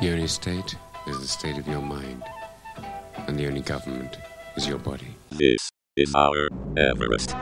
The only state is the state of your mind, and the only government is your body. This is our Everest.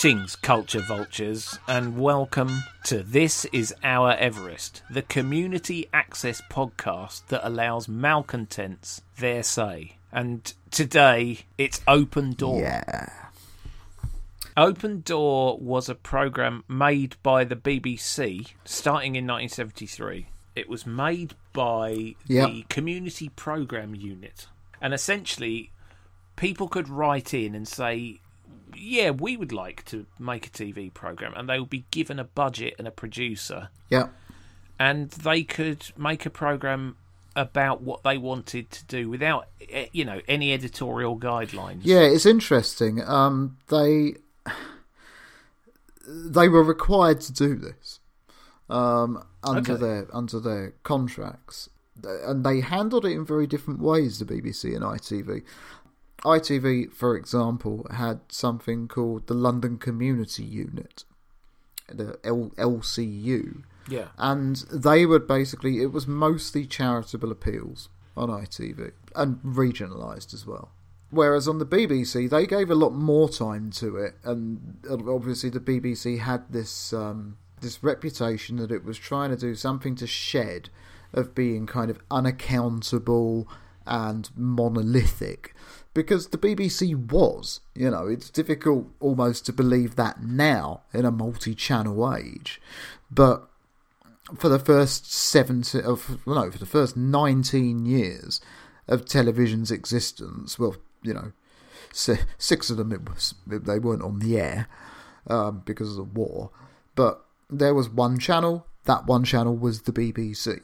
Greetings, culture vultures, and welcome to This Is Our Everest, the community access podcast that allows malcontents their say. And today it's Open Door. Yeah. Open Door was a program made by the BBC starting in 1973. It was made by Yep. the Community Program Unit. And essentially, people could write in and say, Yeah, we would like to make a TV program. And they would be given a budget and a producer. Yeah. And they could make a program about what they wanted to do without, eh, you know, any editorial guidelines. Yeah, it's interesting. Um, they they were required to do this um, under Okay. their under their contracts, and they handled it in very different ways. The BBC and ITV. ITV, for example, had something called the London Community Unit, the L- LCU, Yeah. and they would basically it was mostly charitable appeals on ITV and regionalised as well. Whereas on the BBC, they gave a lot more time to it, and obviously the BBC had this um, this reputation that it was trying to do something to shed of being kind of unaccountable and monolithic because the BBC was, you know, it's difficult almost to believe that now in a multi-channel age, but for the first 70 of no for the first 19 years of television's existence well you know six of them it was they weren't on the air um, because of the war. But there was one channel that one channel was the BBC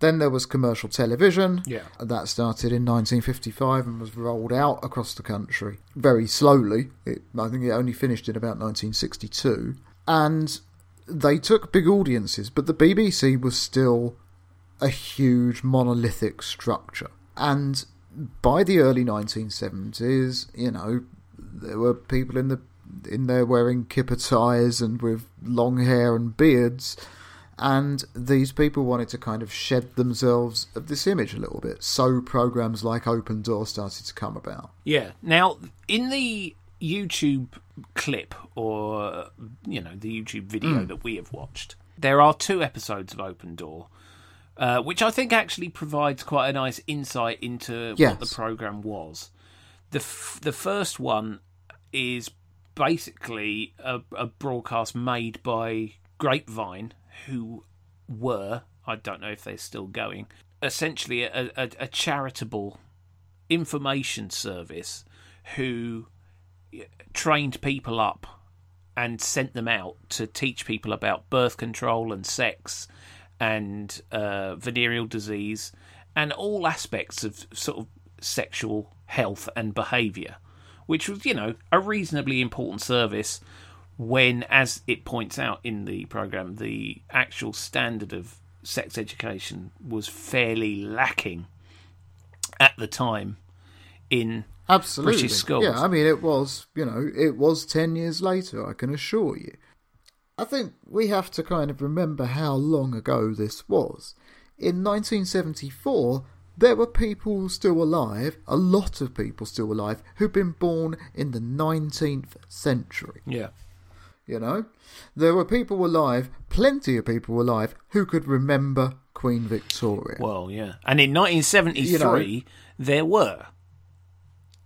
then there was commercial television Yeah. that started in 1955 and was rolled out across the country very slowly it, I think it only finished in about 1962 and they took big audiences, but the BBC was still a huge monolithic structure. And by the early 1970s, you know, there were people in the in there wearing kipper ties and with long hair and beards, and these people wanted to kind of shed themselves of this image a little bit. So programs like Open Door started to come about. Yeah. Now, in the YouTube clip or, you know, the YouTube video that we have watched, there are two episodes of Open Door, uh, which I think actually provides quite a nice insight into what the program was. The, f- the first one is basically a, a broadcast made by Grapevine, who were, I don't know if they're still going, essentially a, a, a charitable information service who trained people up and sent them out to teach people about birth control and sex and uh, venereal disease and all aspects of sort of sexual health and behaviour, which was, you know, a reasonably important service when, as it points out in the programme, the actual standard of sex education was fairly lacking at the time in Absolutely. British schools. Yeah, I mean, it was, you know, it was 10 years later, I can assure you. I think we have to kind of remember how long ago this was. In 1974, there were people still alive, a lot of people still alive, who'd been born in the 19th century. yeah. You know? There were people alive, plenty of people alive, who could remember Queen Victoria. Well, yeah. And in 1973, there were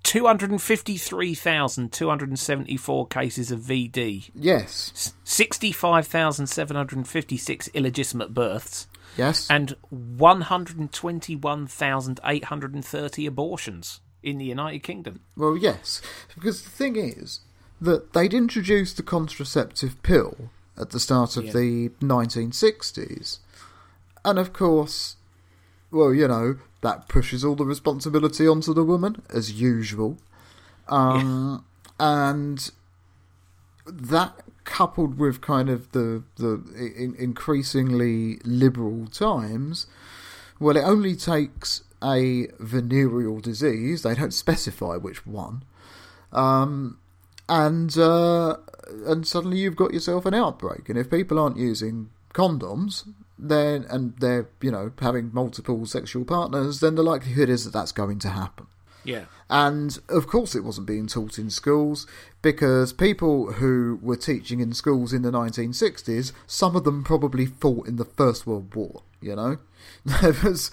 253,274 cases of VD, yes, 65,756 illegitimate births, yes. and 121,830 abortions in the United Kingdom. Well, yes, because the thing is that they'd introduced the contraceptive pill at the start of Yeah. the 1960s, and of course, well, you know, that pushes all the responsibility onto the woman as usual, um, and that coupled with kind of the the in, increasingly liberal times, well, it only takes a venereal disease. They don't specify which one, um, and uh, and suddenly you've got yourself an outbreak. And if people aren't using condoms, then and they're you know having multiple sexual partners, then the likelihood is that that's going to happen. Yeah. And of course, it wasn't being taught in schools because people who were teaching in schools in the 1960s, some of them probably fought in the First World War. You know, was,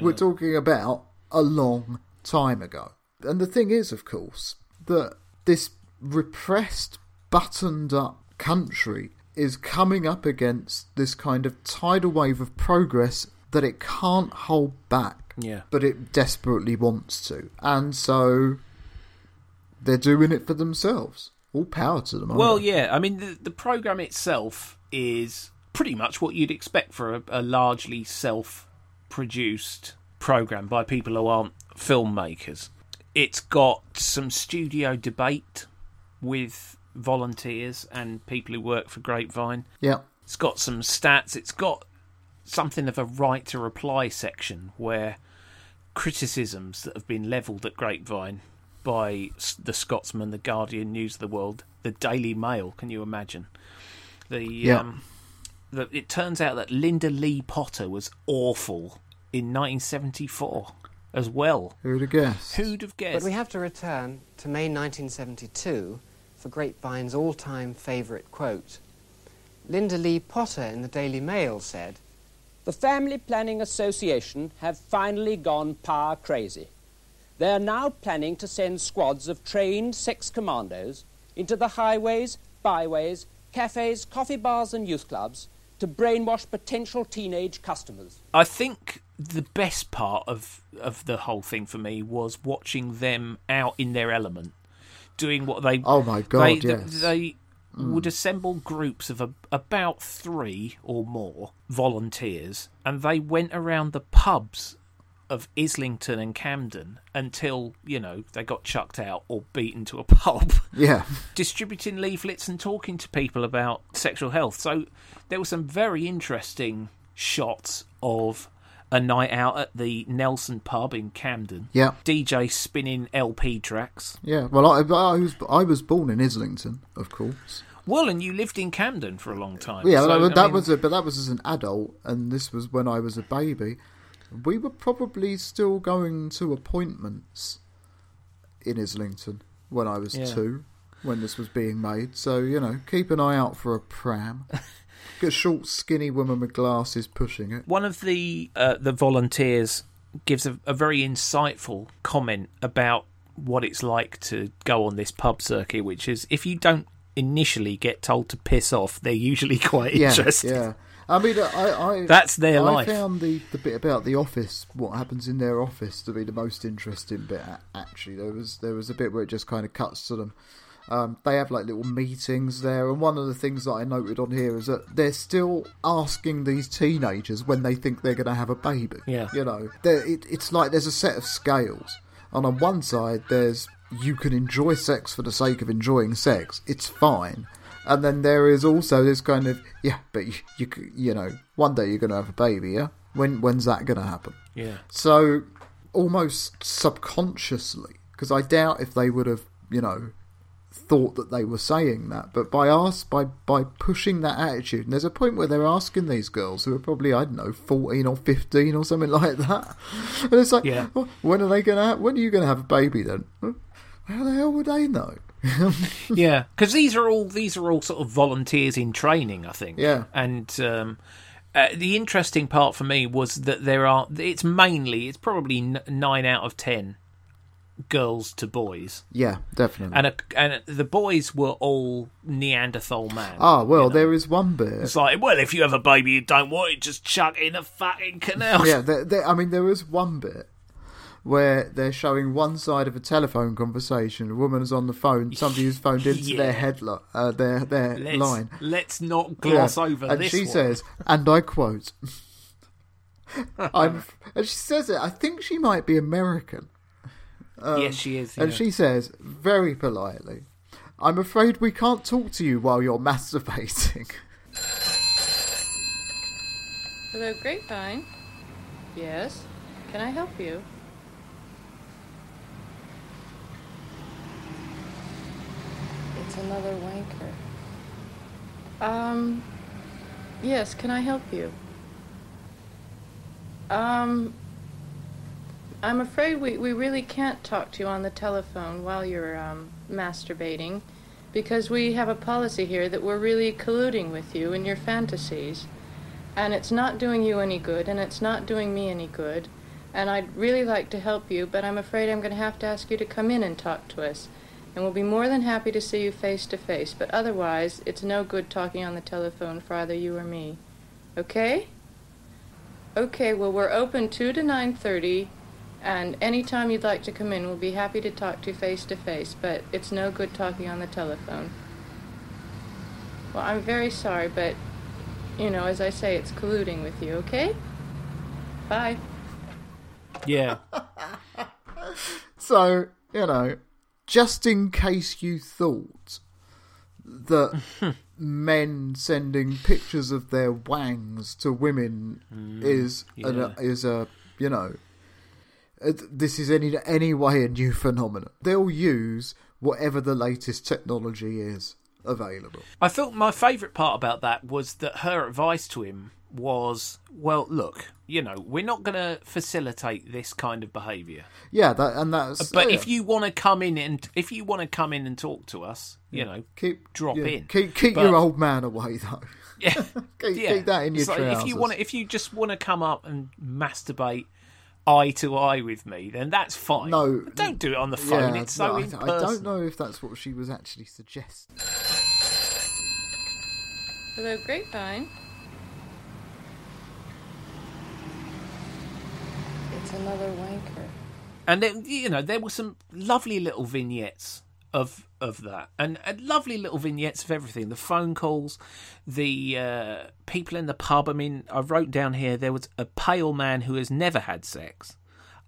we're talking about a long time ago. And the thing is, of course, that this repressed, buttoned up country is coming up against this kind of tidal wave of progress that it can't hold back Yeah. but it desperately wants to. And so they're doing it for themselves. All power to them. Well, they? yeah. I mean, the, the program itself is pretty much what you'd expect for a, a largely self-produced program by people who aren't filmmakers. It's got some studio debate with volunteers and people who work for Grapevine. Yeah. It's got some stats. It's got something of a right to reply section where criticisms that have been levelled at Grapevine by the Scotsman, the Guardian, News of the World, the Daily Mail. Can you imagine? The Yeah. um, the, it turns out that Lynda Lee-Potter was awful in 1974 as well. Who'd have guessed? Who'd have guessed? But we have to return to May 1972 for Grapevine's all time favourite quote. Lynda Lee-Potter in the Daily Mail said, The Family Planning Association have finally gone power crazy. They are now planning to send squads of trained sex commandos into the highways, byways, cafes, coffee bars, and youth clubs to brainwash potential teenage customers. I think the best part of of the whole thing for me was watching them out in their element, doing what they. Oh my God, They, yes. they mm. would assemble groups of a, about three or more volunteers, and they went around the pubs of Islington and Camden until you know they got chucked out or beaten to a pulp Yeah. distributing leaflets and talking to people about sexual health. So there were some very interesting shots of a night out at the Nelson pub in Camden. Yeah. DJ spinning LP tracks. Yeah. Well, I, I was I was born in Islington, of course. Well, and you lived in Camden for a long time. Yeah, So, that, that mean, was a, but that was as an adult, and this was when I was a baby. We were probably still going to appointments in Islington when I was Yeah. two, when this was being made. So you know, keep an eye out for a pram. A short, skinny woman with glasses pushing it. one of the uh, the volunteers gives a, a very insightful comment about what it's like to go on this pub circuit, which is if you don't initially get told to piss off, they're usually quite Yeah, interested. yeah. I mean, I, I That's their I life. found the, the bit about the office, what happens in their office, to be the most interesting bit. Actually, there was there was a bit where it just kind of cuts to them. Um, they have like little meetings there, and one of the things that I noted on here is that they're still asking these teenagers when they think they're going to have a baby. Yeah. you know, it, it's like there's a set of scales, and on one side there's you can enjoy sex for the sake of enjoying sex, it's fine. And then there is also this kind of yeah, but you you, you know one day you're going to have a baby, yeah. When when's that going to happen? Yeah. So almost subconsciously, because I doubt if they would have you know thought that they were saying that, but by us by by pushing that attitude, and there's a point where they're asking these girls who are probably I don't know fourteen or fifteen or something like that, and it's like, Yeah. "Well, when are they gonna? When are you gonna have a baby then? How the hell would they know? yeah, because these are all these are all sort of volunteers in training, I think. Yeah. and um, uh, the interesting part for me was that there are. It's mainly, it's probably n- nine out of ten girls to boys, Yeah, definitely. and a, and the boys were all Neanderthal man. Ah, well, you know. there is one bit. It's like, well, if you have a baby you don't want it, just chuck it in a fucking canal. yeah, there, there, I mean, there is one bit where they're showing one side of a telephone conversation. A woman is on the phone. Somebody who's phoned into Yeah. their headline, uh, their their let's, line. Let's not gloss Yeah. over and she one. says, and I quote, "I'm," and she says it. I think she might be American. Yes, she is. And yeah. she says very politely, I'm afraid we can't talk to you while you're masturbating. Hello, Grapevine. Yes. Can I help you? It's another wanker. Um. Yes, can I help you? Um. I'm afraid we, we really can't talk to you on the telephone while you're um, masturbating because we have a policy here that we're really colluding with you in your fantasies. And it's not doing you any good, and it's not doing me any good. And I'd really like to help you, but I'm afraid I'm going to have to ask you to come in and talk to us. And we'll be more than happy to see you face to face, but otherwise, it's no good talking on the telephone for either you or me. Okay? Okay, well, we're open 2 to 9.30, and anytime you'd like to come in, we'll be happy to talk to you face to face, but it's no good talking on the telephone. Well, I'm very sorry, but, you know, as I say, it's colluding with you, okay? Bye. Yeah. So, you know, just in case you thought that men sending pictures of their wangs to women mm, is an, yeah. is a you know Uh, this is any any way a new phenomenon. They'll use whatever the latest technology is available. I thought my favourite part about that was that her advice to him was, well, look, you know, we're not going to facilitate this kind of behaviour. Yeah, that and that's. Uh, but oh, yeah. if you want to come in and if you want to come in and talk to us, you know, keep drop yeah, in. keep keep But- your old man away though. yeah, Keep, yeah. keep that in your It's like trousers. if you want, if you just want to come up and masturbate eye to eye with me, then that's fine. No, But don't do it on the phone. Yeah, it's so no, I. I don't know if that's what she was actually suggesting. Hello, Grapevine. It's another wanker. And then you know there were some lovely little vignettes of of that, and, and lovely little vignettes of everything. The phone calls, the uh, people in the pub. I mean, I wrote down here there was a pale man who has never had sex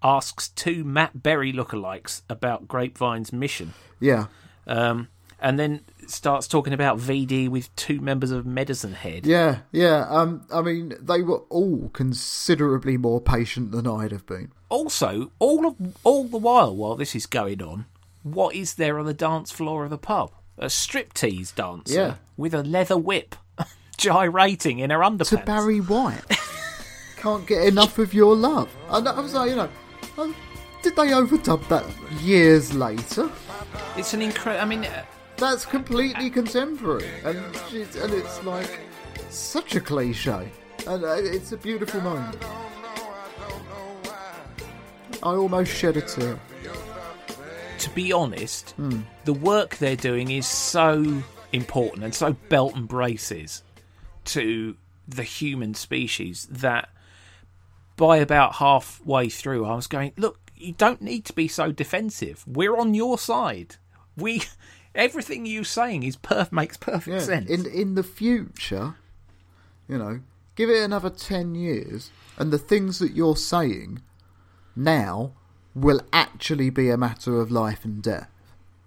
asks two Matt Berry lookalikes about Grapevine's mission, Yeah, um, and then starts talking about VD with two members of Medicine Head. yeah, yeah. Um, I mean, they were all considerably more patient than I'd have been. Also, all of all the while while this is going on, what is there on the dance floor of the pub? A striptease dancer Yeah. with a leather whip, gyrating in her underpants. To Barry White, can't get enough of your love. And I was like, you know, um, did they overdub that years later? It's an incredible. I mean, uh, That's completely contemporary, and she's, and it's like such a cliche, and uh, it's a beautiful moment. I almost shed a tear. To be honest, Hmm. the work they're doing is so important and so belt and braces to the human species that by about halfway through, I was going, look, you don't need to be so defensive. We're on your side. We, everything you're saying is perf- makes perfect Yeah. sense. In in the future, you know, give it another ten years, and the things that you're saying now will actually be a matter of life and death.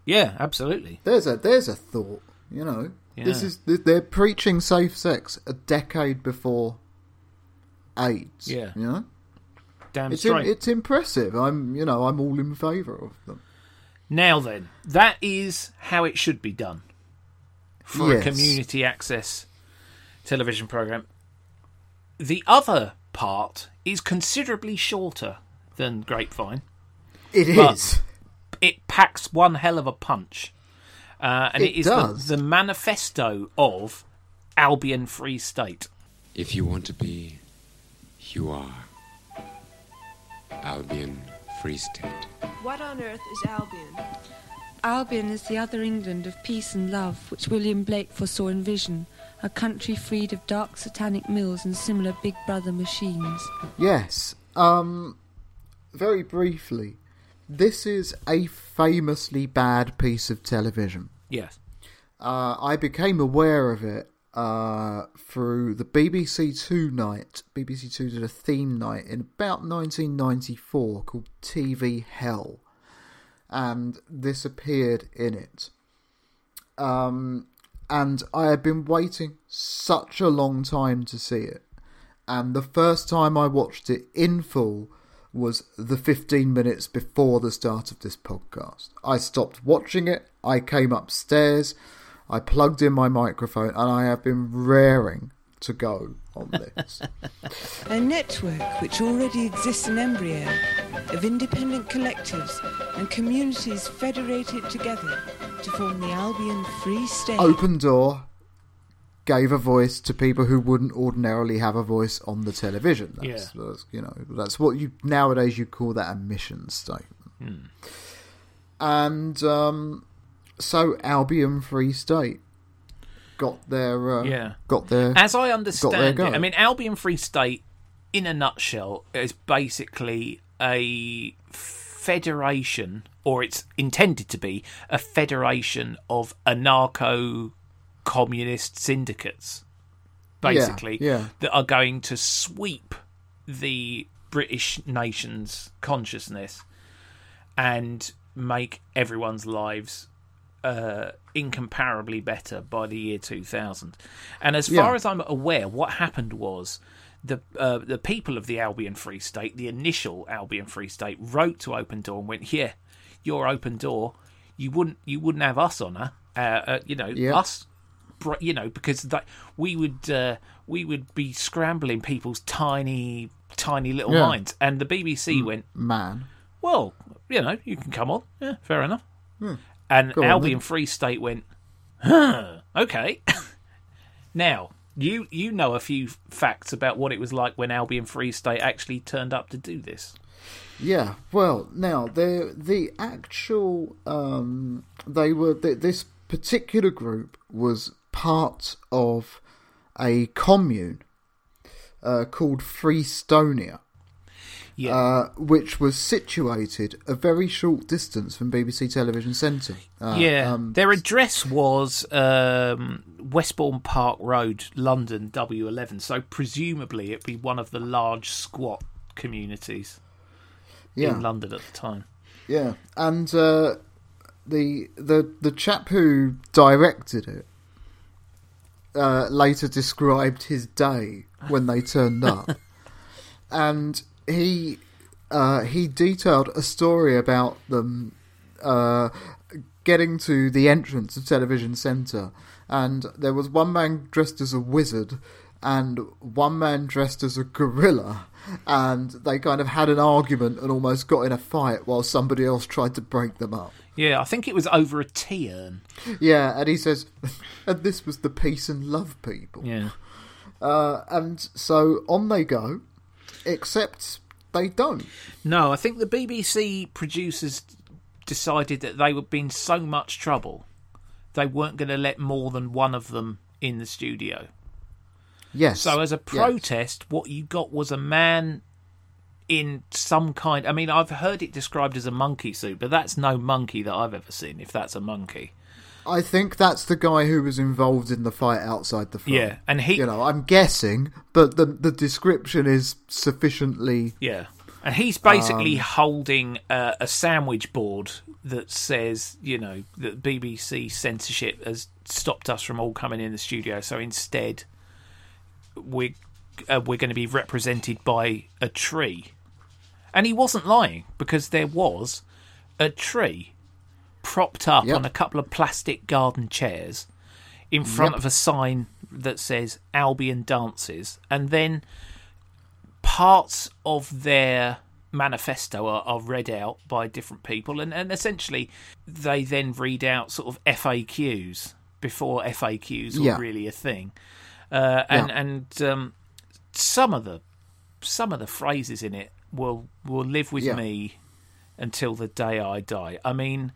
yeah, absolutely. There's a there's a thought, you know. This is they're preaching safe sex a decade before AIDS. Yeah. you know. Damn It's in, straight. it's impressive. I'm you know I'm all in favour of them. Now then, that is how it should be done for Yes. a community access television program. The other part is considerably shorter than Grapevine. It is. But- It packs one hell of a punch, uh, and It it is does. The, the manifesto of Albion Free State. If you want to be, you are. Albion Free State. What on earth is Albion? Albion is the other England of peace and love which William Blake foresaw in vision, a country freed of dark satanic mills and similar big brother machines. Yes. Um, very briefly, this is a famously bad piece of television. Yes. Uh, I became aware of it uh, through the BBC Two night. BBC Two did a theme night in about 1994 called TV Hell, and this appeared in it. Um, and I had been waiting such a long time to see it. And the first time I watched it in full was the 15 minutes before the start of this podcast. I stopped watching it, I came upstairs, I plugged in my microphone, and I have been raring to go on this. A network which already exists in embryo of independent collectives and communities federated together to form the Albion Free State. Open Door gave a voice to people who wouldn't ordinarily have a voice on the television. That's, Yeah. that's, you know, that's what you nowadays you call that a mission statement. And um, so Albion Free State got their uh, Yeah. got their As I understand it. I mean, Albion Free State, in a nutshell, is basically a federation, or it's intended to be a federation of anarcho communist syndicates, basically, yeah. that are going to sweep the British nation's consciousness and make everyone's lives uh, incomparably better by the year 2000. And as far Yeah. as I'm aware, what happened was the uh, the people of the Albion Free State, the initial Albion Free State, wrote to Open Door and went, "Yeah, your Open Door, you wouldn't you wouldn't have us on her, uh, uh, you know, Yeah. us." You know, because that we would uh, we would be scrambling people's tiny tiny little Yeah. minds, and the BBC went, man. well, you know, you can come on. Yeah, fair enough. And Go on, Albion then. Free State went, huh, okay. now, you you know a few facts about what it was like when Albion Free State actually turned up to do this. Yeah, well, now the the actual um, they were th- this particular group was part of a commune uh, called Freestonia, Yeah. uh, which was situated a very short distance from BBC Television Centre. Uh, yeah, um, their address was um, Westbourne Park Road, London, W11. So presumably it'd be one of the large squat communities yeah. in London at the time. Yeah, and uh, the the the chap who directed it uh, later described his day when they turned up, and he uh, he detailed a story about them uh, getting to the entrance of Television Centre, and there was one man dressed as a wizard. And one man dressed as a gorilla, and they kind of had an argument and almost got in a fight while somebody else tried to break them up. Yeah, I think it was over a tea urn. Yeah, and he says, and this was the peace and love people. Yeah. Uh, and so on they go, except they don't. No, I think the BBC producers decided that they would be in so much trouble, they weren't going to let more than one of them in the studio. Yes. So, as a yes. protest, what you got was a man in some kind. I mean, I've heard it described as a monkey suit, but that's no monkey that I've ever seen. If that's a monkey, I think that's the guy who was involved in the fight outside the front. Yeah, and he- You know, I'm guessing, but the the description is sufficiently. yeah, and he's basically Um, holding uh, a sandwich board that says, you know, that BBC censorship has stopped us from all coming in the studio. So instead, we're uh, we're going to be represented by a tree. And he wasn't lying because there was a tree propped up Yep. on a couple of plastic garden chairs in front Yep. of a sign that says Albion Dances. And then parts of their manifesto are, are read out by different people. And, and essentially, they then read out sort of FAQs before FAQs were Yeah. really a thing. Uh, and Yeah. and um, some of the some of the phrases in it will will live with Yeah. me until the day I die. I mean,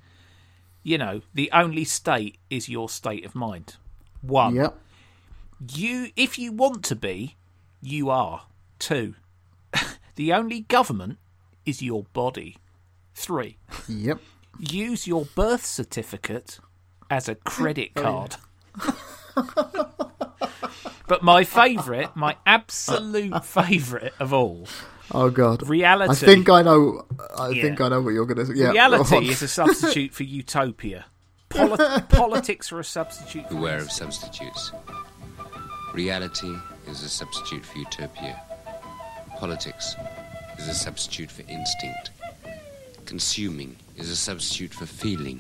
you know, the only state is your state of mind. One, Yep. you if you want to be, you are. Two, the only government is your body. Three, Yep. use your birth certificate as a credit Oh, card. but my favourite, my absolute favourite of all, Oh God. Reality. I think I know. I Yeah. think I know what you're going to say. Yeah. reality is a substitute for utopia. Poli- politics are a substitute. For Beware of substitutes. Reality is a substitute for utopia. Politics is a substitute for instinct. Consuming is a substitute for feeling.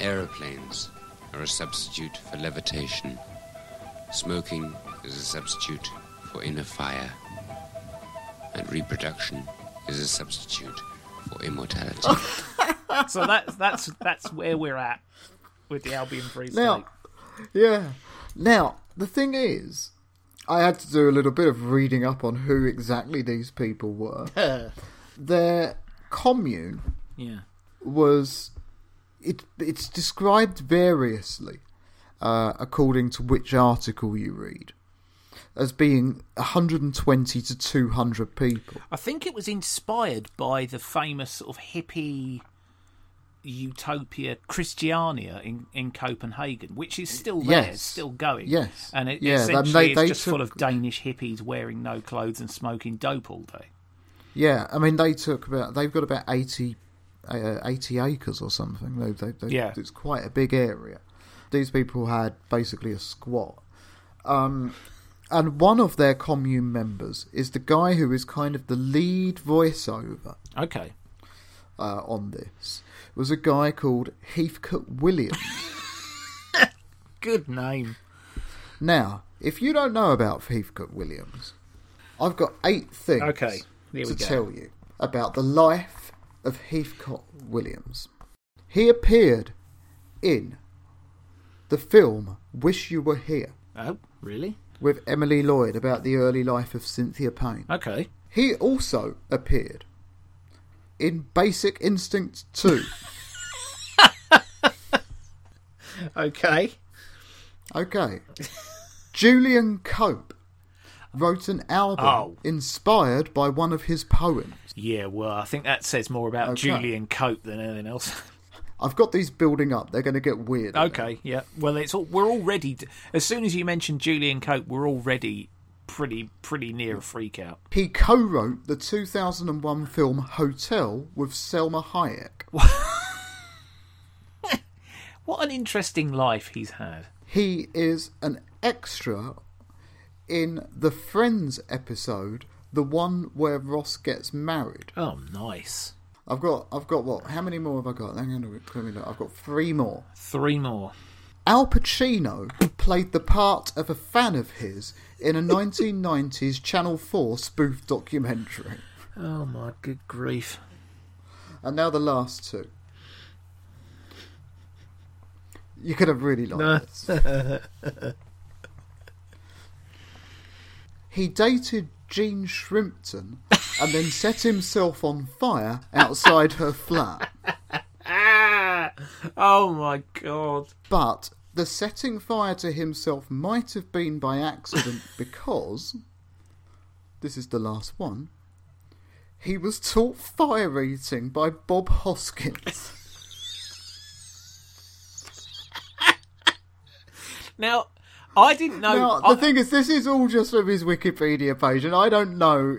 Aeroplanes are a substitute for levitation. Smoking is a substitute for inner fire. And reproduction is a substitute for immortality. so that's that's that's where we're at with the Albion Free State. Now, yeah. Now, the thing is, I had to do a little bit of reading up on who exactly these people were. Their commune yeah. was it. It's described variously uh, according to which article you read, as being 120 to 200 people. I think it was inspired by the famous sort of hippie utopia Christiania in, in Copenhagen, which is still there, Yes. still going. Yes. And it Yeah, essentially they- is they just full of Danish hippies wearing no clothes and smoking dope all day. Yeah, I mean they took about they've got about 80, uh, 80 acres or something. They, they, they, Yeah. it's quite a big area. These people had basically a squat. Um, and one of their commune members is the guy who is kind of the lead voiceover Okay. uh, on this. Was a guy called Heathcote Williams. Good name. now, if you don't know about Heathcote Williams, I've got eight things Okay, to tell you about the life of Heathcote Williams. He appeared in the film Wish You Were Here Oh, really? With Emily Lloyd about the early life of Cynthia Payne. Okay. He also appeared in Basic Instinct 2. Okay. Okay. Julian Cope wrote an album Oh. inspired by one of his poems. Yeah, well, I think that says more about Okay. Julian Cope than anything else. I've got these building up. They're going to get weird. okay, yeah. Well, it's all, we're already as soon as you mentioned Julian Cope, we're already pretty pretty near a freak out. He co-wrote the 2001 film Hotel with Salma Hayek. What an interesting life he's had. He is an extra in the Friends episode, the one where Ross gets married. Oh, nice. I've got, I've got what? How many more have I got? Hang on, let me look. I've got three more. Three more. Al Pacino played the part of a fan of his in a 1990s Channel 4 spoof documentary. Oh my good grief. And now the last two. You could have really liked this. He dated Jean Shrimpton and then set himself on fire outside her flat. Oh my god. But the setting fire to himself might have been by accident because this is the last one. He was taught fire eating by Bob Hoskins. Now, I didn't know. Now, I- the thing is, this is all just from his Wikipedia page, and I don't know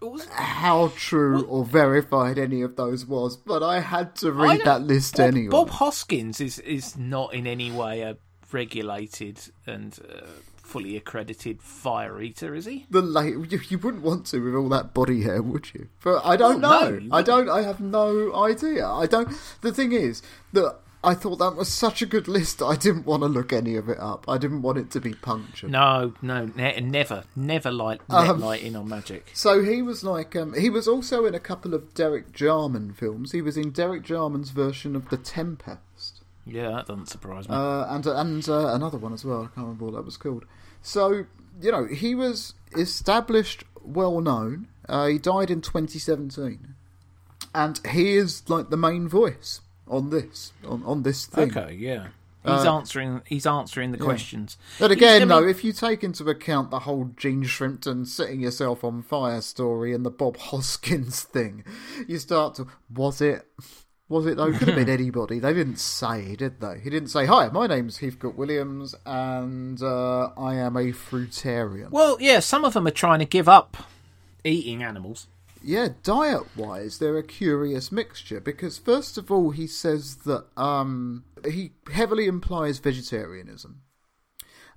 how true or verified any of those was, but I had to read that list Bob, anyway. Bob Hoskins is is not in any way a regulated and uh, fully accredited fire eater, is he? the late you, you wouldn't want to with all that body hair, would you? But I don't Well, know. you I don't. I have no idea. I don't. The thing is that I thought that was such a good list. I didn't want to look any of it up. I didn't want it to be punctured. No, no, ne- never, never light Um, light in on magic. So he was like, um, he was also in a couple of Derek Jarman films. He was in Derek Jarman's version of The Tempest. Yeah, that doesn't surprise me. uh, and and uh, another one as well. I can't remember what that was called. So you know, he was established, well known. Uh, he died in 2017, and he is like the main voice on this on on this thing. okay, yeah. He's uh, answering. He's answering the questions. But again, though, mean- if you take into account the whole Jean Shrimpton setting yourself on fire story and the Bob Hoskins thing, you start to was it was it though? Could have been anybody. They didn't say, did they? He didn't say, "Hi, my name's Heathcote Williams, and uh, I am a fruitarian." Well, yeah, some of them are trying to give up eating animals. Yeah, diet wise, they're a curious mixture because, first of all, he says that um, he heavily implies vegetarianism.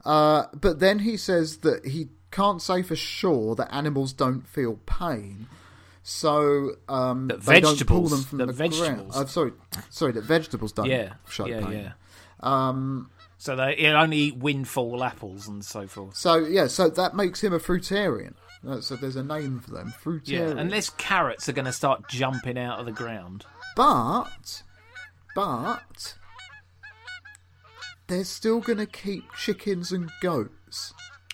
Uh, but then he says that he can't say for sure that animals don't feel pain. So um, That they don't pull vegetables- them from that the ground. Uh, sorry, sorry, that vegetables don't Yeah, show yeah, pain. yeah. Um, So they only eat windfall apples and so forth. so yeah, so that makes him a fruitarian. So there's a name for them, Yeah, unless carrots are going to start jumping out of the ground. But, but, they're still going to keep chickens and goats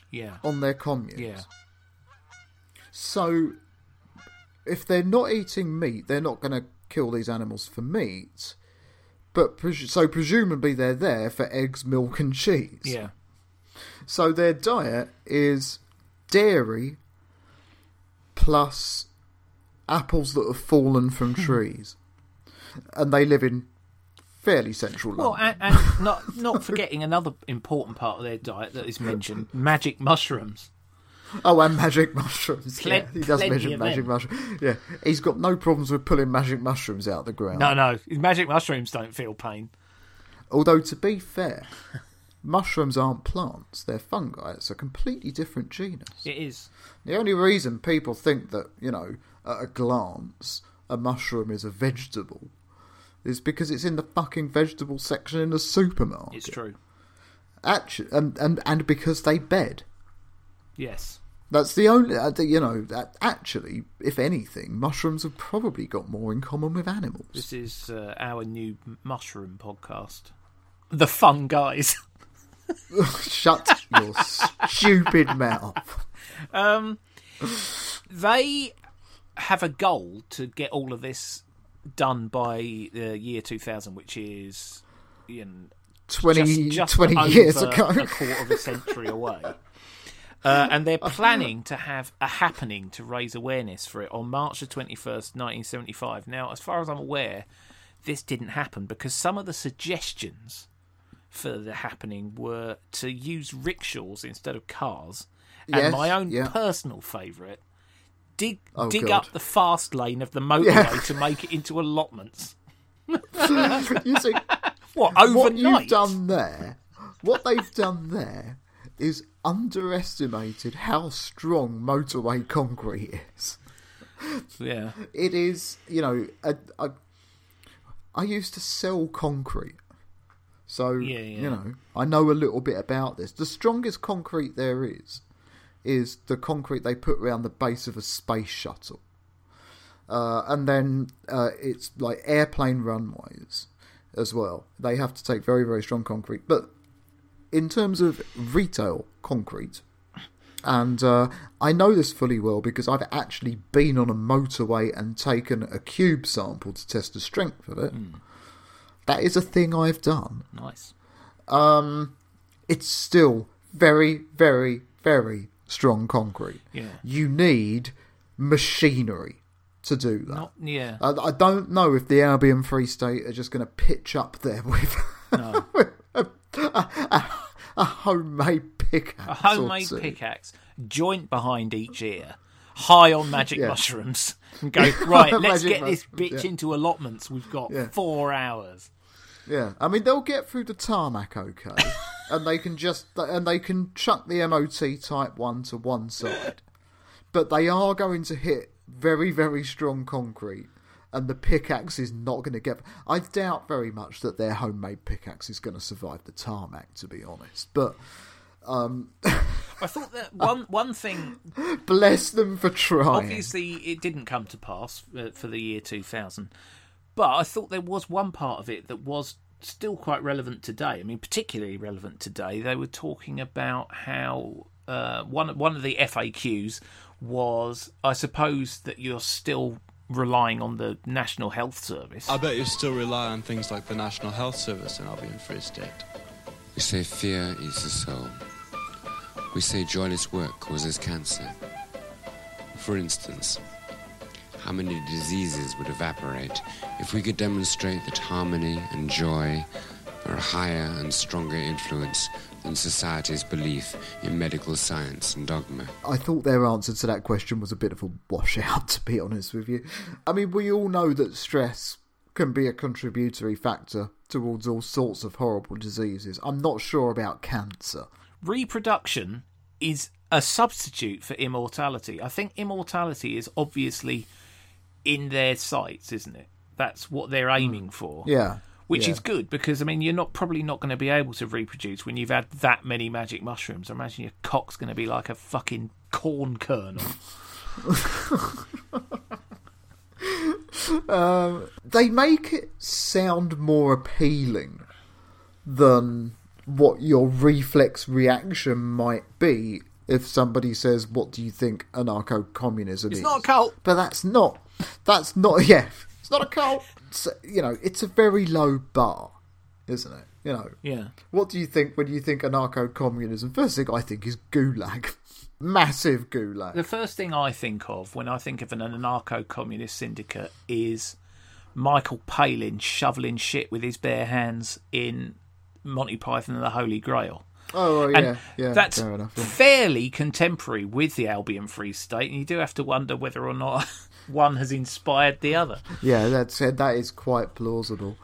Yeah, on their communes. yeah, So, if they're not eating meat, they're not going to kill these animals for meat. But pres- so presumably they're there for eggs, milk, and cheese. yeah. So their diet is dairy plus apples that have fallen from Hmm. trees, and they live in fairly central Well, London. and, and not not forgetting another important part of their diet that is mentioned: magic mushrooms. oh, and magic mushrooms. Yeah, he does mention magic mushrooms. Yeah, he's got no problems with pulling magic mushrooms out of the ground. No, no, magic mushrooms don't feel pain. Although to be fair, mushrooms aren't plants; they're fungi. It's a completely different genus. It is. The only reason people think that, you know, at a glance, a mushroom is a vegetable is because it's in the fucking vegetable section in the supermarket. It's true. Actually, and, and, and because they bed. Yes. That's the only, uh, you know, that actually, if anything, mushrooms have probably got more in common with animals. This is uh, our new mushroom podcast. The fun guys. Shut your stupid mouth. Um, they have a goal to get all of this done by the year 2000, which is you know, 20, just, just 20 over years ago. a quarter of a century away. Uh, and they're planning to have a happening to raise awareness for it on March the 21st, 1975. Now, as far as I'm aware, this didn't happen because some of the suggestions for the happening were to use rickshaws instead of cars. And Yes, my own yeah. personal favourite, dig Oh, dig God. up the fast lane of the motorway Yeah. to make it into allotments. you see, What, what overnight? you've done there, what they've done there, is underestimated how strong motorway concrete is. Yeah. It is, you know, a, I used to sell concrete, so Yeah, yeah. you know, I know a little bit about this. The strongest concrete there is is the concrete they put around the base of a space shuttle. Uh, and then uh, it's like airplane runways as well. They have to take very, very strong concrete. But in terms of retail concrete, and uh, I know this fully well because I've actually been on a motorway and taken a cube sample to test the strength of it. That is a thing I've done. Nice. Um, it's still very, very, very strong concrete. Yeah. You need machinery to do that. Not yeah. I, I don't know if the Albion Free State are just going to pitch up there with No. a, a, a homemade pickaxe. A homemade pickaxe, joint behind each ear, high on magic Yeah. mushrooms, and go right. let's get this bitch yeah. into allotments. We've got Yeah. four hours. Yeah, I mean they'll get through the tarmac okay, and they can just and they can chuck the MOT Type One to one side, but they are going to hit very very strong concrete, and the pickaxe is not going to get. I doubt very much that their homemade pickaxe is going to survive the tarmac, to be honest. But um, I thought that one one thing. bless them for trying. Obviously, it didn't come to pass uh, for the year 2000, but I thought there was one part of it that was still quite relevant today. I mean, particularly relevant today. They were talking about how uh, one one of the FAQs was, I suppose, that you're still relying on the National Health Service. I bet you still rely on things like the National Health Service in Albion Free State. We say fear eats the soul. We say joyless work causes cancer. For instance, how many diseases would evaporate if we could demonstrate that harmony and joy are a higher and stronger influence in society's belief in medical science and dogma. I thought their answer to that question was a bit of a washout, to be honest with you. I mean, we all know that stress can be a contributory factor towards all sorts of horrible diseases. I'm not sure about cancer. Reproduction is a substitute for immortality. I think immortality is obviously in their sights, isn't it? That's what they're aiming for. Yeah. Which yeah. is good because I mean you're not probably not going to be able to reproduce when you've had that many magic mushrooms. I imagine your cock's going to be like a fucking corn kernel. um, they make it sound more appealing than what your reflex reaction might be if somebody says, "What do you think anarcho-communism It's is?" not a cult. But that's not. That's not. Yeah, it's not a cult. So, you know, it's a very low bar, isn't it? You know. Yeah. What do you think when you think anarcho-communism? First thing I think is gulag, massive gulag. The first thing I think of when I think of an anarcho-communist syndicate is Michael Palin shoveling shit with his bare hands in Monty Python and the Holy Grail. Oh, well, yeah, yeah. that's fair enough. yeah. fairly contemporary with the Albion Free State, and you do have to wonder whether or not one has inspired the other. Yeah, that's that is quite plausible.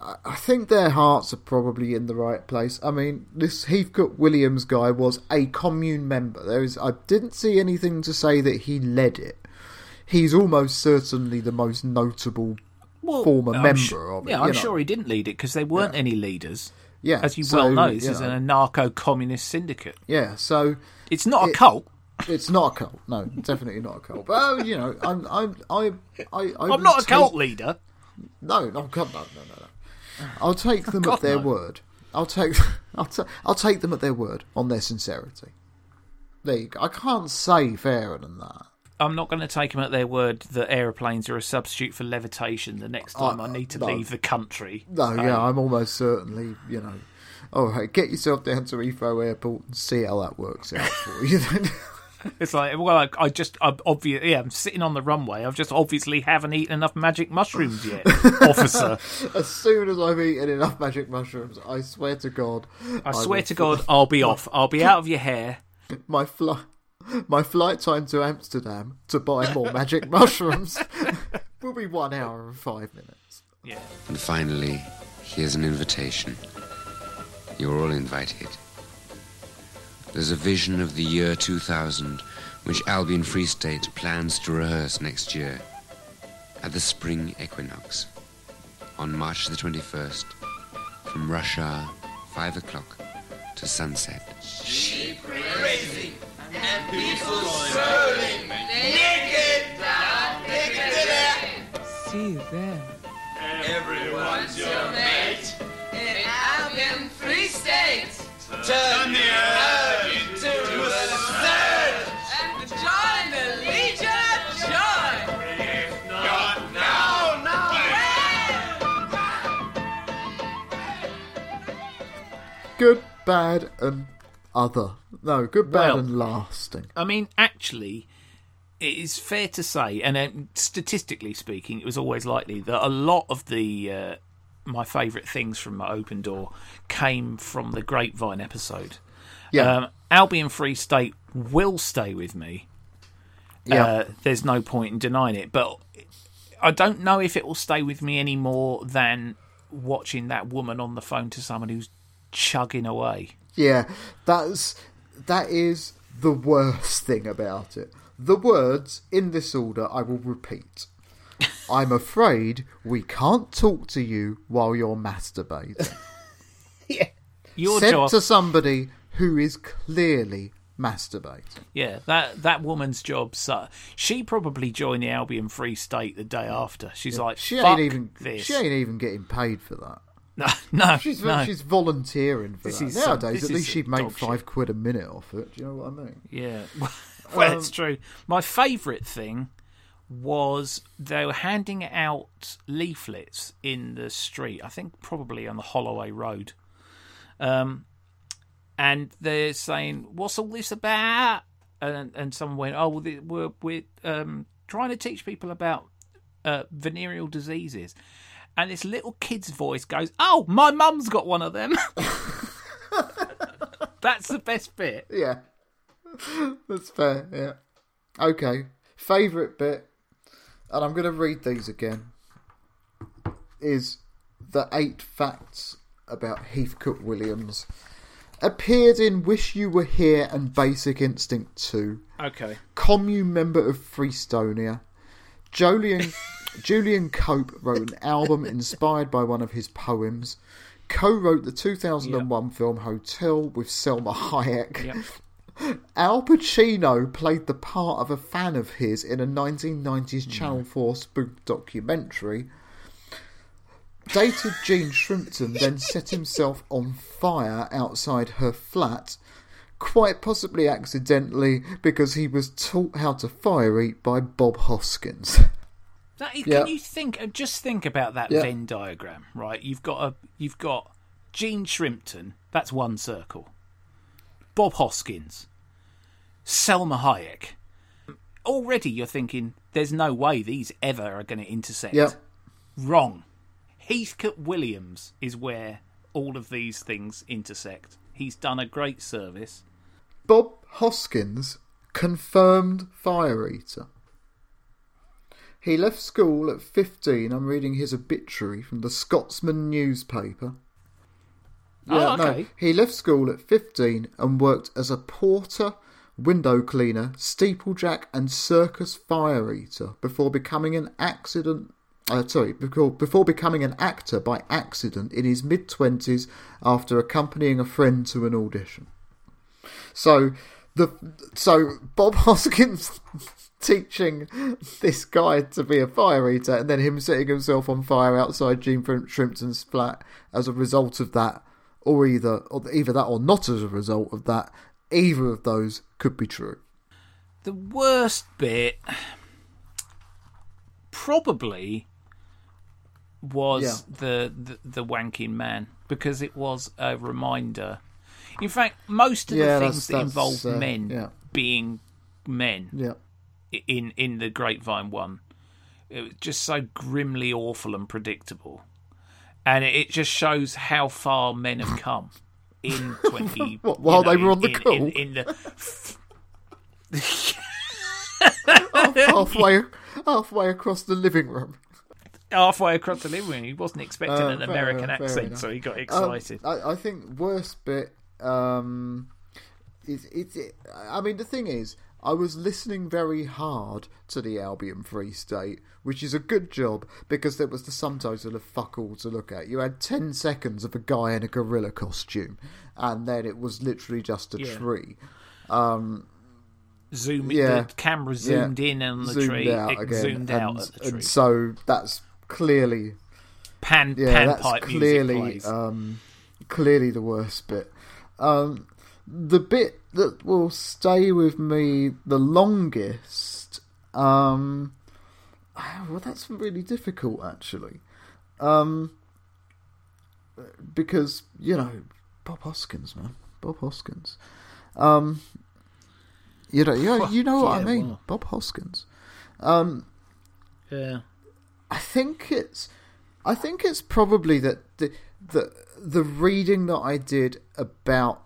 I- think their hearts are probably in the right place. I mean, this Heathcote Williams guy was a commune member. There is, I didn't see anything to say that he led it. He's almost certainly the most notable former I'm member of it. Yeah, I'm know. sure he didn't lead it because there weren't any leaders. Yeah, as you so, well know, this you is an anarcho-communist syndicate. Yeah, so It's not a cult. It's not a cult. No, definitely not a cult. But uh, you know, I'm, I'm, I, I, I I'm not a take- cult leader. No, no, God, no, no, no, no. I'll take them God, at their no. word. I'll take, I'll, ta- I'll take them at their word on their sincerity. There you go. I can't say fairer than that. I'm not going to take them at their word that aeroplanes are a substitute for levitation the next time I, I- need to no. leave the country. No, Um, yeah, I'm almost certainly, you know. All right, get yourself down to Heathrow Airport and see how that works out for you. Then. It's like, well, I, I just, I'm obvious, yeah, I'm sitting on the runway. I've just obviously haven't eaten enough magic mushrooms yet, officer. as soon as I've eaten enough magic mushrooms, I swear to God, I will swear to fl- God, I'll be off. I'll be out of your hair. my flight. My flight time to Amsterdam to buy more magic mushrooms will be one hour and five minutes. Yeah. And finally, here's an invitation. You're all invited. There's a vision of the year 2000 which Albion Free State plans to rehearse next year at the spring equinox on March the 21st from rush hour 5 o'clock to sunset. Sheep crazy and people swirling naked down Piccadilly. See you there. Everyone's your mate Turn the urge into a surge and join the Legion of Joy. If not now, Good, bad, and other. No, good, bad, Well- and lasting. I mean, actually, it is fair to say, and um, statistically speaking, it was always likely that a lot of the uh, my favourite things from my Open Door came from the Grapevine episode. Yeah. Um, Albion Free State will stay with me. Yeah. Uh, there's no point in denying it, but I don't know if it will stay with me any more than watching that woman on the phone to someone who's chugging away. Yeah, that's that is the worst thing about it. The words in this order I will repeat. I'm afraid we can't talk to you while you're masturbating. Yeah. Your Said job, to somebody who is clearly masturbating. yeah, that that woman's job. So she probably joined the Albion Free State the day after. She's like, She "Fuck ain't even this." she ain't even getting paid for that. No, no, She's no. she's volunteering for This that. is some- Nowadays, this at least she'd make five shit. quid a minute off it. Do you know what I mean? Yeah, well, Um, that's true. My favourite thing was they were handing out leaflets in the street. I think probably on the Holloway Road, um, and they're saying, "What's all this about?" And and someone went, "Oh, well, we're we're um, trying to teach people about uh, venereal diseases." And this little kid's voice goes, "Oh, my mum's got one of them." That's the best bit. Yeah. That's fair, yeah. Okay. Favourite bit, and I'm going to read these again, is the eight facts about Heathcote Williams. Appeared in Wish You Were Here and Basic Instinct 2. Okay. Commune member of Freestonia. Julian, Julian Cope wrote an album inspired by one of his poems. Co wrote the 2001 film Hotel with Salma Hayek. Yep. Al Pacino played the part of a fan of his in a 1990s Channel 4 spoof documentary. Dated Jean Shrimpton then set himself on fire outside her flat, quite possibly accidentally because he was taught how to fire eat by Bob Hoskins. That. Can you think? uh, Just think about that Yeah. Venn diagram, right? You've got a, you've got Jean Shrimpton. That's one circle. Bob Hoskins, Salma Hayek. Already, you're thinking there's no way these ever are going to intersect. Yeah. Wrong. Heathcote Williams is where all of these things intersect. He's done a great service. Bob Hoskins, confirmed fire eater. He left school at 15. I'm reading his obituary from the Scotsman newspaper. Oh, okay. no. He left school at 15 and worked as a porter, window cleaner, steeplejack, and circus fire eater before becoming an accident. Uh, sorry, before, before becoming an actor by accident in his mid 20s after accompanying a friend to an audition. So the so Bob Hoskins teaching this guy to be a fire eater, and then him setting himself on fire outside Jean Shrimpton's flat as a result of that, or either or either that or not as a result of that. Either of those could be true. The worst bit probably was Yeah. the, the the wanking man because it was a reminder. In fact, most of Yeah, the that's- things that that's, involve uh, men yeah. being men Yeah. in in the Grapevine one, it was just so grimly awful and predictable, and it, just shows how far men have come in twenty. What, while you know, they were on the in, call? in, in the halfway halfway across the living room. halfway across the living room. He wasn't expecting Uh, an American enough, accent, so he got Um, excited. I, I think worst bit um, is it's. It, I mean, the thing is, I was listening very hard to the Albion Free State, which is a good job because there was the sum total of fuck all to look at. You had ten seconds of a guy in a gorilla costume, and then it was literally just a Yeah. tree. Um, Zoom, yeah, the camera yeah, zoomed in on the zoomed tree, out it again, zoomed and, out at the and so that's clearly Pan yeah, that's panpipe clearly um, clearly the worst bit. Um, the bit that will stay with me the longest. Um, well, that's really difficult actually, um, because you know Bob Hoskins, man, Bob Hoskins. Um, you know, you know, you know what I mean. Bob Hoskins. Um, yeah. I think it's I think it's probably that the the the reading that I did about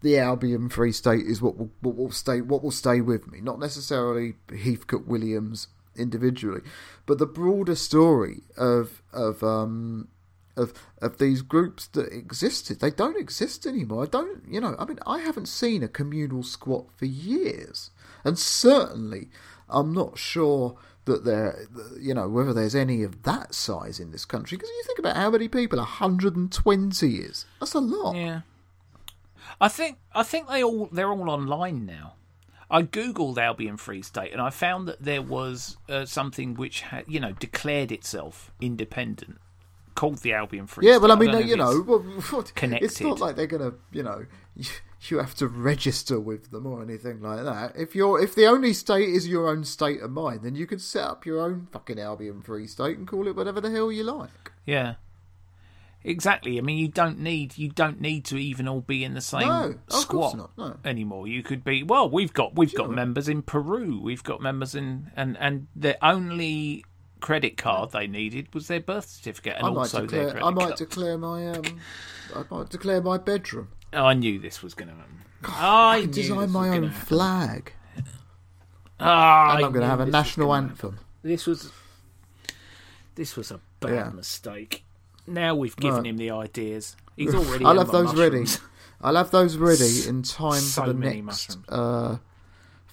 the Albion Free State is what will what will stay what will stay with me. Not necessarily Heathcote Williams individually, but the broader story of of um of of these groups that existed. They don't exist anymore. I don't you know, I mean I haven't seen a communal squat for years. And certainly I'm not sure that there you know whether there's any of that size in this country because you think about how many people 120 is. That's a lot. Yeah. I think I think they all they're all online now. I googled Albion Free State and I found that there was uh, something which had you know declared itself independent, called the Albion Free State. Yeah, State. well, I mean, don't you know, it's well, what- connected. it's not like they're gonna, you know, you, you have to register with them or anything like that. If you're, if the only state is your own state of mind, then you can set up your own fucking Albion Free State and call it whatever the hell you like. Yeah. Exactly. I mean, you don't need you don't need to even all be in the same No, squad not, no. anymore. You could be well. We've got we've got members in Peru. We've got members in and and the only credit card they needed was their birth certificate and I might also their declare, credit I might card. declare my, um, I might declare my bedroom I knew this was going to happen. I, I design my own flag. Ah, and I'm going to have a national anthem. This was this was a bad Yeah. mistake. Now we've given him the ideas. He's already. I'll have my those ready. I'll have those ready in time So for the next uh,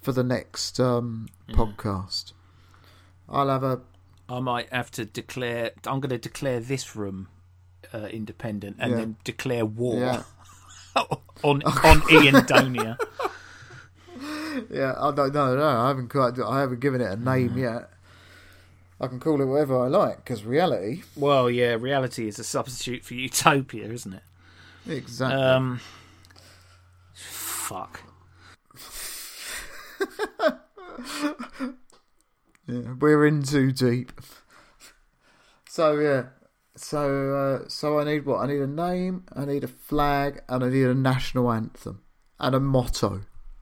for the next um, podcast. I'll have a I might have to declare. I'm going to declare this room uh, independent and Yeah. then declare war Yeah. on on Ian Donia. yeah. I don't no no. I haven't quite. I haven't given it a name yet. I can call it whatever I like because reality. Well, yeah, reality is a substitute for utopia, isn't it? Exactly. Um, fuck. Yeah, we're in too deep. So yeah, so uh, so I need what? I need a name, I need a flag, and I need a national anthem and a motto.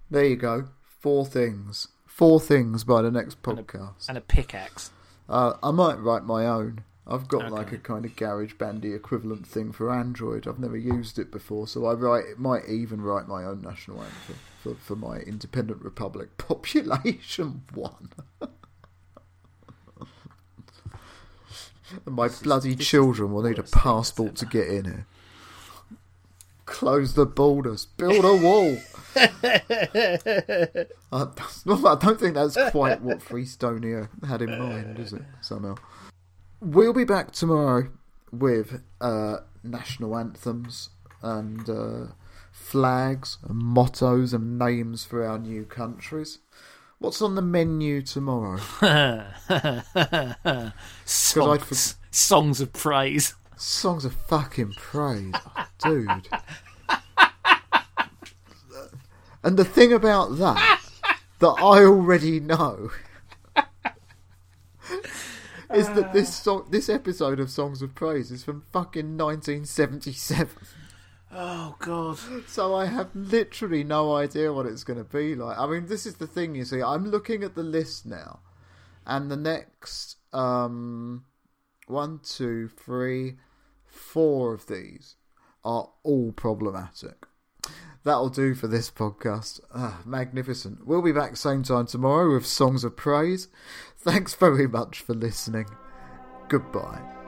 There you go. Four things. Four things by the next podcast. And a pickaxe. Uh, I might write my own. I've got like a kind of garage bandy equivalent thing for Android. I've never used it before, so I write. Might even write my own national anthem for, for my independent republic. Population one. And my bloody children will need a passport to get in here. Close the borders. Build a wall. Uh, not, I don't think that's quite what Freestonia had in mind, is it? Somehow. We'll be back tomorrow with uh, national anthems and uh, flags and mottos and names for our new countries. What's on the menu tomorrow? songs, songs of praise. Songs of fucking praise, dude. And the thing about that, that I already know, is that this song, this episode of Songs of Praise is from fucking 1977. Oh god. So I have literally no idea what it's going to be like. I mean, this is the thing you see. I'm looking at the list now, and the next um, one, two, three, four of these are all problematic. That'll do for this podcast. Ah, magnificent. We'll be back same time tomorrow with songs of praise. Thanks very much for listening. Goodbye.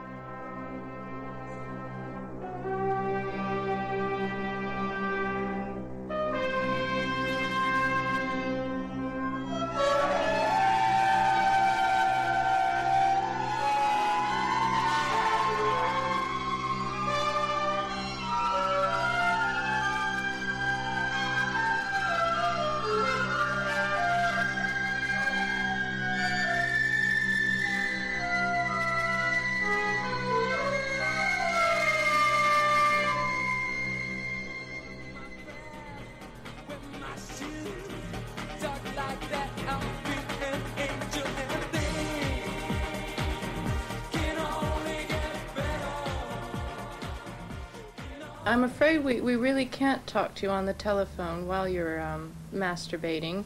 Can't talk to you on the telephone while you're um, masturbating.